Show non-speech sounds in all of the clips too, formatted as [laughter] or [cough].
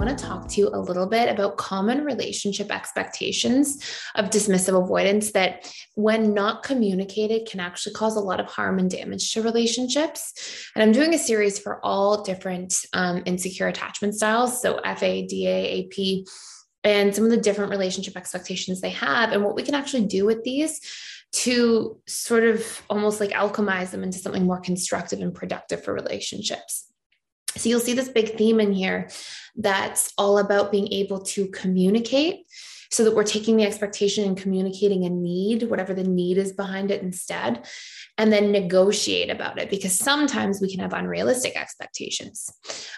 Want to talk to you a little bit about common relationship expectations of dismissive avoidants that, when not communicated, can actually cause a lot of harm and damage to relationships. And I'm doing a series for all different um, insecure attachment styles. So, FA, DA, AP, and some of the different relationship expectations they have, and what we can actually do with these to sort of almost like alchemize them into something more constructive and productive for relationships. So you'll see this big theme in here that's all about being able to communicate so that we're taking the expectation and communicating a need, whatever the need is behind it instead, and then negotiate about it because sometimes we can have unrealistic expectations.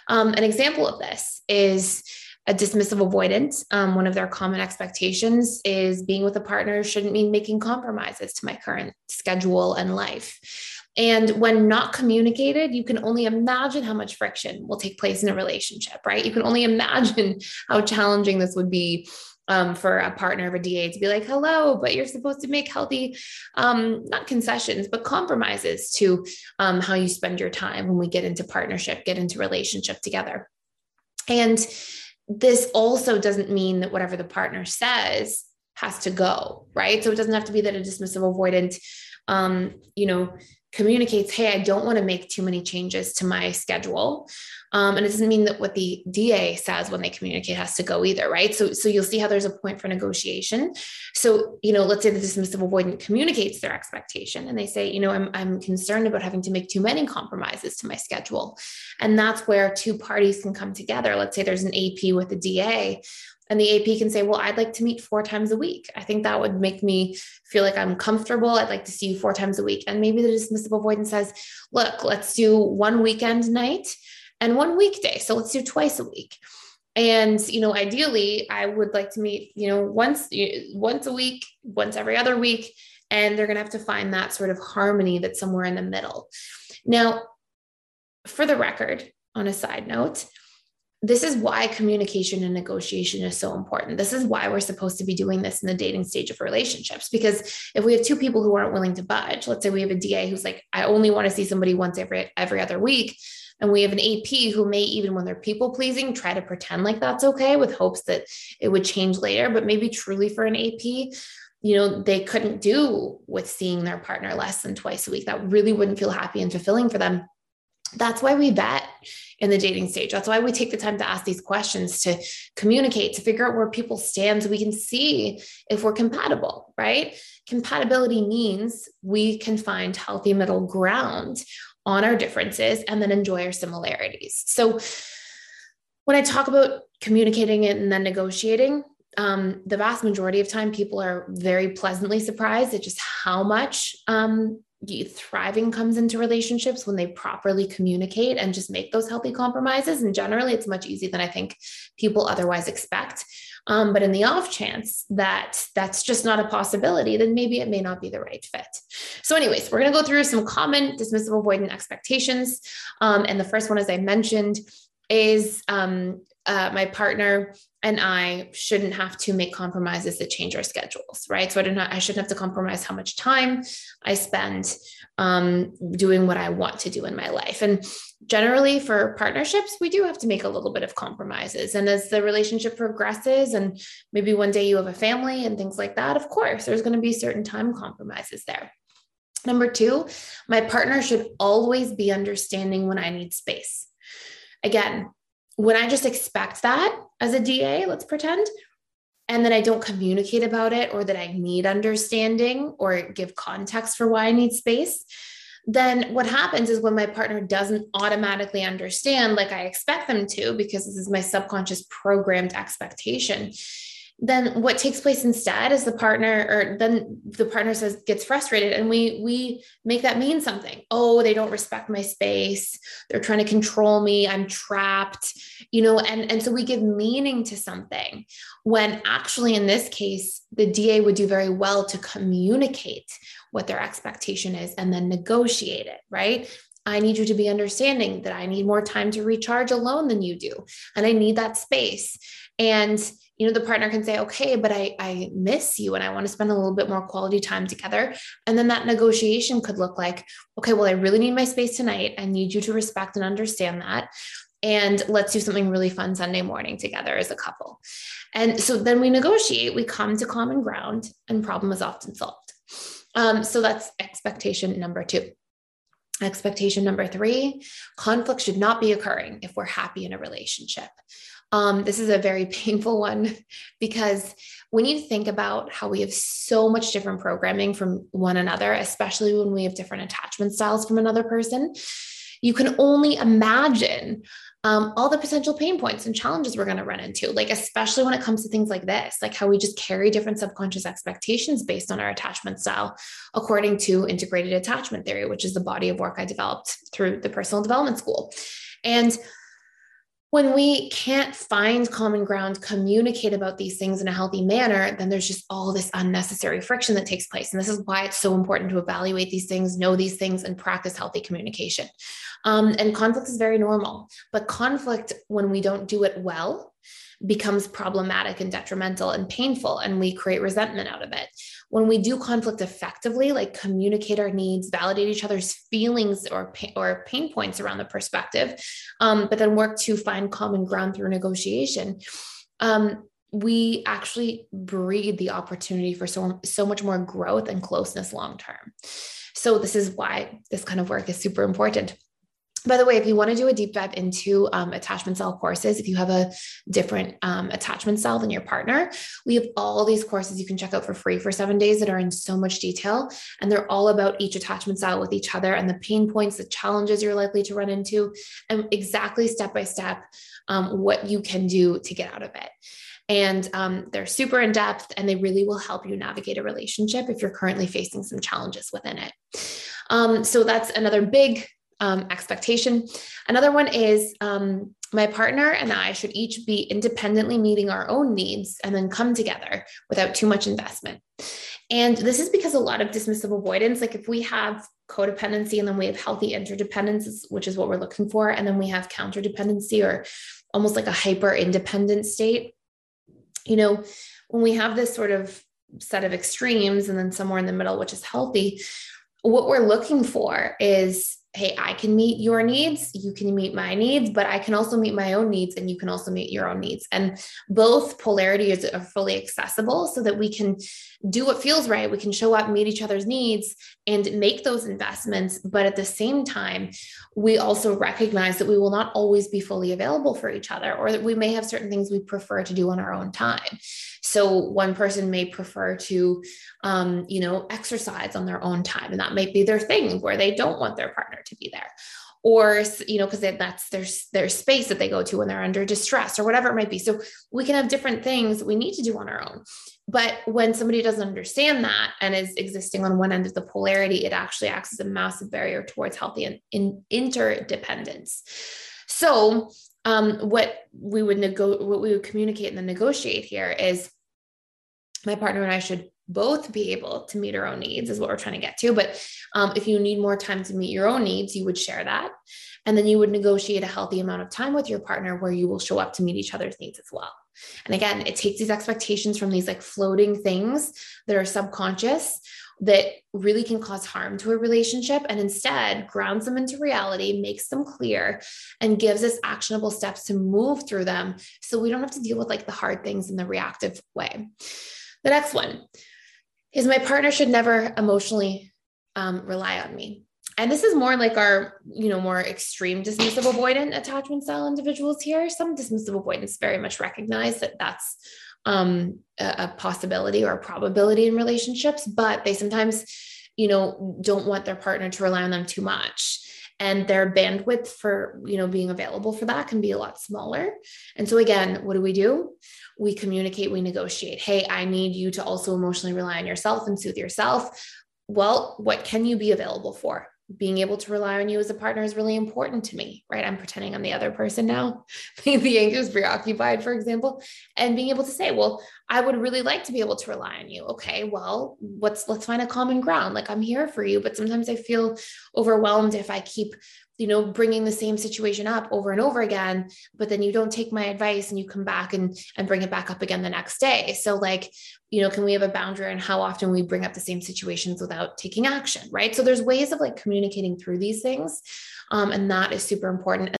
Um, an example of this is a dismissive avoidance. Um, one of their common expectations is being with a partner shouldn't mean making compromises to my current schedule and life. And when not communicated, you can only imagine how much friction will take place in a relationship, right? You can only [laughs] imagine how challenging this would be um, for a partner of a DA to be like, hello, but you're supposed to make healthy, um, not concessions, but compromises to um, how you spend your time when we get into partnership, get into relationship together. And this also doesn't mean that whatever the partner says has to go, right? So it doesn't have to be that a dismissive avoidant, um, you know, communicates, hey, I don't want to make too many changes to my schedule. Um, and it doesn't mean that what the DA says when they communicate has to go either, right? So, so you'll see how there's a point for negotiation. So, you know, let's say the dismissive avoidant communicates their expectation and they say, you know, I'm, I'm concerned about having to make too many compromises to my schedule. And that's where two parties can come together. Let's say there's an AP with a DA and the AP can say, Well, I'd like to meet four times a week. I think that would make me feel like I'm comfortable. I'd like to see you four times a week. And maybe the dismissive avoidance says, Look, let's do one weekend night and one weekday. So let's do twice a week. And, you know, ideally, I would like to meet, you know, once, once a week, once every other week. And they're going to have to find that sort of harmony that's somewhere in the middle. Now, for the record, on a side note, this is why communication and negotiation is so important. This is why we're supposed to be doing this in the dating stage of relationships. Because if we have two people who aren't willing to budge, let's say we have a DA who's like, I only want to see somebody once every every other week, and we have an AP who may even when they're people pleasing try to pretend like that's okay with hopes that it would change later, but maybe truly for an AP, you know, they couldn't do with seeing their partner less than twice a week. That really wouldn't feel happy and fulfilling for them that's why we vet in the dating stage. That's why we take the time to ask these questions to communicate, to figure out where people stand so we can see if we're compatible, right? Compatibility means we can find healthy middle ground on our differences and then enjoy our similarities. So when I talk about communicating it and then negotiating, um, the vast majority of time people are very pleasantly surprised at just how much um, thriving comes into relationships when they properly communicate and just make those healthy compromises. And generally, it's much easier than I think people otherwise expect. Um, but in the off chance that that's just not a possibility, then maybe it may not be the right fit. So, anyways, we're going to go through some common dismissive avoidant expectations. Um, and the first one, as I mentioned, is um, uh, my partner and I shouldn't have to make compromises that change our schedules, right? So I don't. I shouldn't have to compromise how much time I spend um, doing what I want to do in my life. And generally, for partnerships, we do have to make a little bit of compromises. And as the relationship progresses, and maybe one day you have a family and things like that, of course, there's going to be certain time compromises there. Number two, my partner should always be understanding when I need space. Again, when I just expect that as a DA, let's pretend, and then I don't communicate about it or that I need understanding or give context for why I need space, then what happens is when my partner doesn't automatically understand like I expect them to, because this is my subconscious programmed expectation, then what takes place instead is the partner or then the partner says gets frustrated and we we make that mean something oh they don't respect my space they're trying to control me i'm trapped you know and and so we give meaning to something when actually in this case the da would do very well to communicate what their expectation is and then negotiate it right I need you to be understanding that I need more time to recharge alone than you do. And I need that space. And you know the partner can say okay but i i miss you and i want to spend a little bit more quality time together. And then that negotiation could look like okay well i really need my space tonight. I need you to respect and understand that. And let's do something really fun sunday morning together as a couple. And so then we negotiate we come to common ground and problem is often solved. Um, so that's expectation number two. Expectation number three conflict should not be occurring if we're happy in a relationship. Um, this is a very [laughs] painful one because when you think about how we have so much different programming from one another, especially when we have different attachment styles from another person, you can only imagine um, all the potential pain points and challenges we're going to run into, like, especially when it comes to things like this, like how we just carry different subconscious expectations based on our attachment style, according to integrated attachment theory, which is the body of work I developed through the personal development school. And when we can't find common ground, communicate about these things in a healthy manner, then there's just all this unnecessary friction that takes place. And this is why it's so important to evaluate these things, know these things, and practice healthy communication. Um, and conflict is very normal, but conflict, when we don't do it well, becomes problematic and detrimental and painful, and we create resentment out of it when we do conflict effectively, like communicate our needs, validate each other's feelings or pain, or pain points around the perspective, um, but then work to find common ground through negotiation, um, we actually breed the opportunity for so, so much more growth and closeness long term. So this is why this kind of work is super important by the way, if you want to do a deep dive into um, attachment style courses, if you have a different um, attachment style than your partner, we have all these courses you can check out for free for seven days that are in so much detail. And they're all about each attachment style with each other and the pain points, the challenges you're likely to run into, and exactly step by step um, what you can do to get out of it. And um, they're super in depth and they really will help you navigate a relationship if you're currently facing some challenges within it. Um, so that's another big um, expectation. Another one is um, my partner and I should each be independently meeting our own needs and then come together without too much investment. And this is because a lot of dismissive avoidants, like if we have codependency and then we have healthy interdependence, which is what we're looking for, and then we have counterdependency or almost like a hyper independent state, you know, when we have this sort of set of extremes and then somewhere in the middle, which is healthy, what we're looking for is hey, I can meet your needs, you can meet my needs, but I can also meet my own needs and you can also meet your own needs. And both polarities are uh, fully accessible so that we can do what feels right. We can show up, meet each other's needs, and make those investments. But at the same time, we also recognize that we will not always be fully available for each other, or that we may have certain things we prefer to do on our own time. So one person may prefer to, um, you know, exercise on their own time, and that might be their thing where they don't want their partner to be there or you know because that's their their space that they go to when they're under distress or whatever it might be. So we can have different things we need to do on our own. But when somebody doesn't understand that and is existing on one end of the polarity it actually acts as a massive barrier towards healthy and in interdependence. So um, what we would nego- what we would communicate and then negotiate here is my partner and I should both be able to meet our own needs is what we're trying to get to. But um, if you need more time to meet your own needs you would share that. And then you would negotiate a healthy amount of time with your partner where you will show up to meet each other's needs as well. And again it takes these expectations from these like floating things that are subconscious that really can cause harm to a relationship and instead grounds them into reality, makes them clear, and gives us actionable steps to move through them so we don't have to deal with like the hard things in the reactive way. The next one is my partner should never emotionally um, rely on me. And this is more like our, you know, more extreme dismissive avoidant attachment style individuals here. Some dismissive avoidants very much recognize that that's um, a, a possibility or a probability in relationships, but they sometimes, you know, don't want their partner to rely on them too much. And their bandwidth for you know being available for that can be a lot smaller. And so again what do we do? We communicate we negotiate. Hey i need you to also emotionally rely on yourself and soothe yourself. Well what can you be available for? Being able to rely on you as a partner is really important to me, right? I'm pretending I'm the other person now, [laughs] the anxious, preoccupied, for example, and being able to say, well, I would really like to be able to rely on you. Okay, well, let's let's find a common ground. Like I'm here for you, but sometimes I feel overwhelmed if I keep you know bringing the same situation up over and over again but then you don't take my advice and you come back and and bring it back up again the next day so like you know can we have a boundary on how often we bring up the same situations without taking action right so there's ways of like communicating through these things um, and that is super important